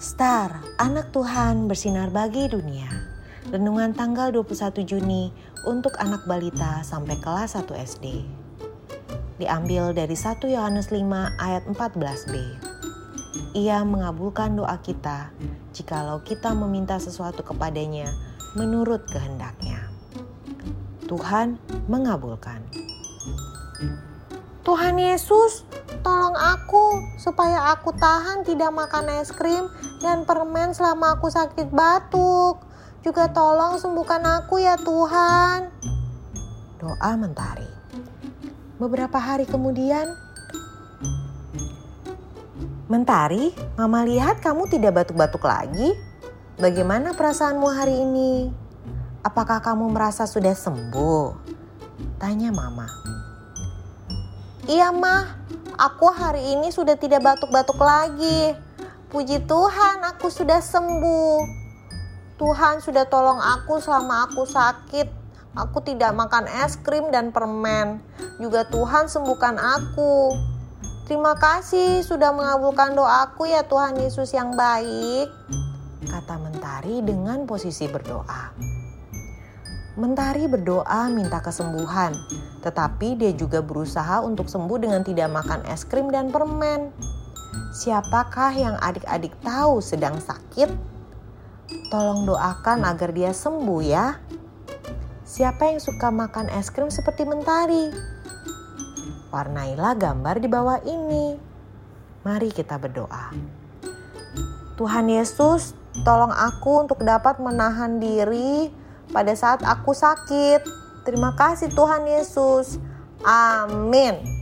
Star, anak Tuhan bersinar bagi dunia. Renungan tanggal 21 Juni untuk anak balita sampai kelas 1 SD. Diambil dari 1 Yohanes 5 ayat 14b. Ia mengabulkan doa kita jikalau kita meminta sesuatu kepadanya menurut kehendaknya. Tuhan mengabulkan. Tuhan Yesus, tolong aku supaya aku tahan tidak makan es krim dan permen selama aku sakit batuk. Juga tolong sembuhkan aku ya Tuhan. Doa mentari. Beberapa hari kemudian, Mentari, Mama lihat kamu tidak batuk-batuk lagi. Bagaimana perasaanmu hari ini? Apakah kamu merasa sudah sembuh? Tanya Mama. Iya mah, aku hari ini sudah tidak batuk-batuk lagi. Puji Tuhan aku sudah sembuh. Tuhan sudah tolong aku selama aku sakit. Aku tidak makan es krim dan permen. Juga Tuhan sembuhkan aku. Terima kasih sudah mengabulkan doaku ya Tuhan Yesus yang baik. Kata Mentari dengan posisi berdoa. Mentari berdoa minta kesembuhan, tetapi dia juga berusaha untuk sembuh dengan tidak makan es krim dan permen. Siapakah yang adik-adik tahu sedang sakit? Tolong doakan agar dia sembuh ya. Siapa yang suka makan es krim seperti Mentari? Warnailah gambar di bawah ini. Mari kita berdoa. Tuhan Yesus, tolong aku untuk dapat menahan diri pada saat aku sakit. Terima kasih Tuhan Yesus. Amin.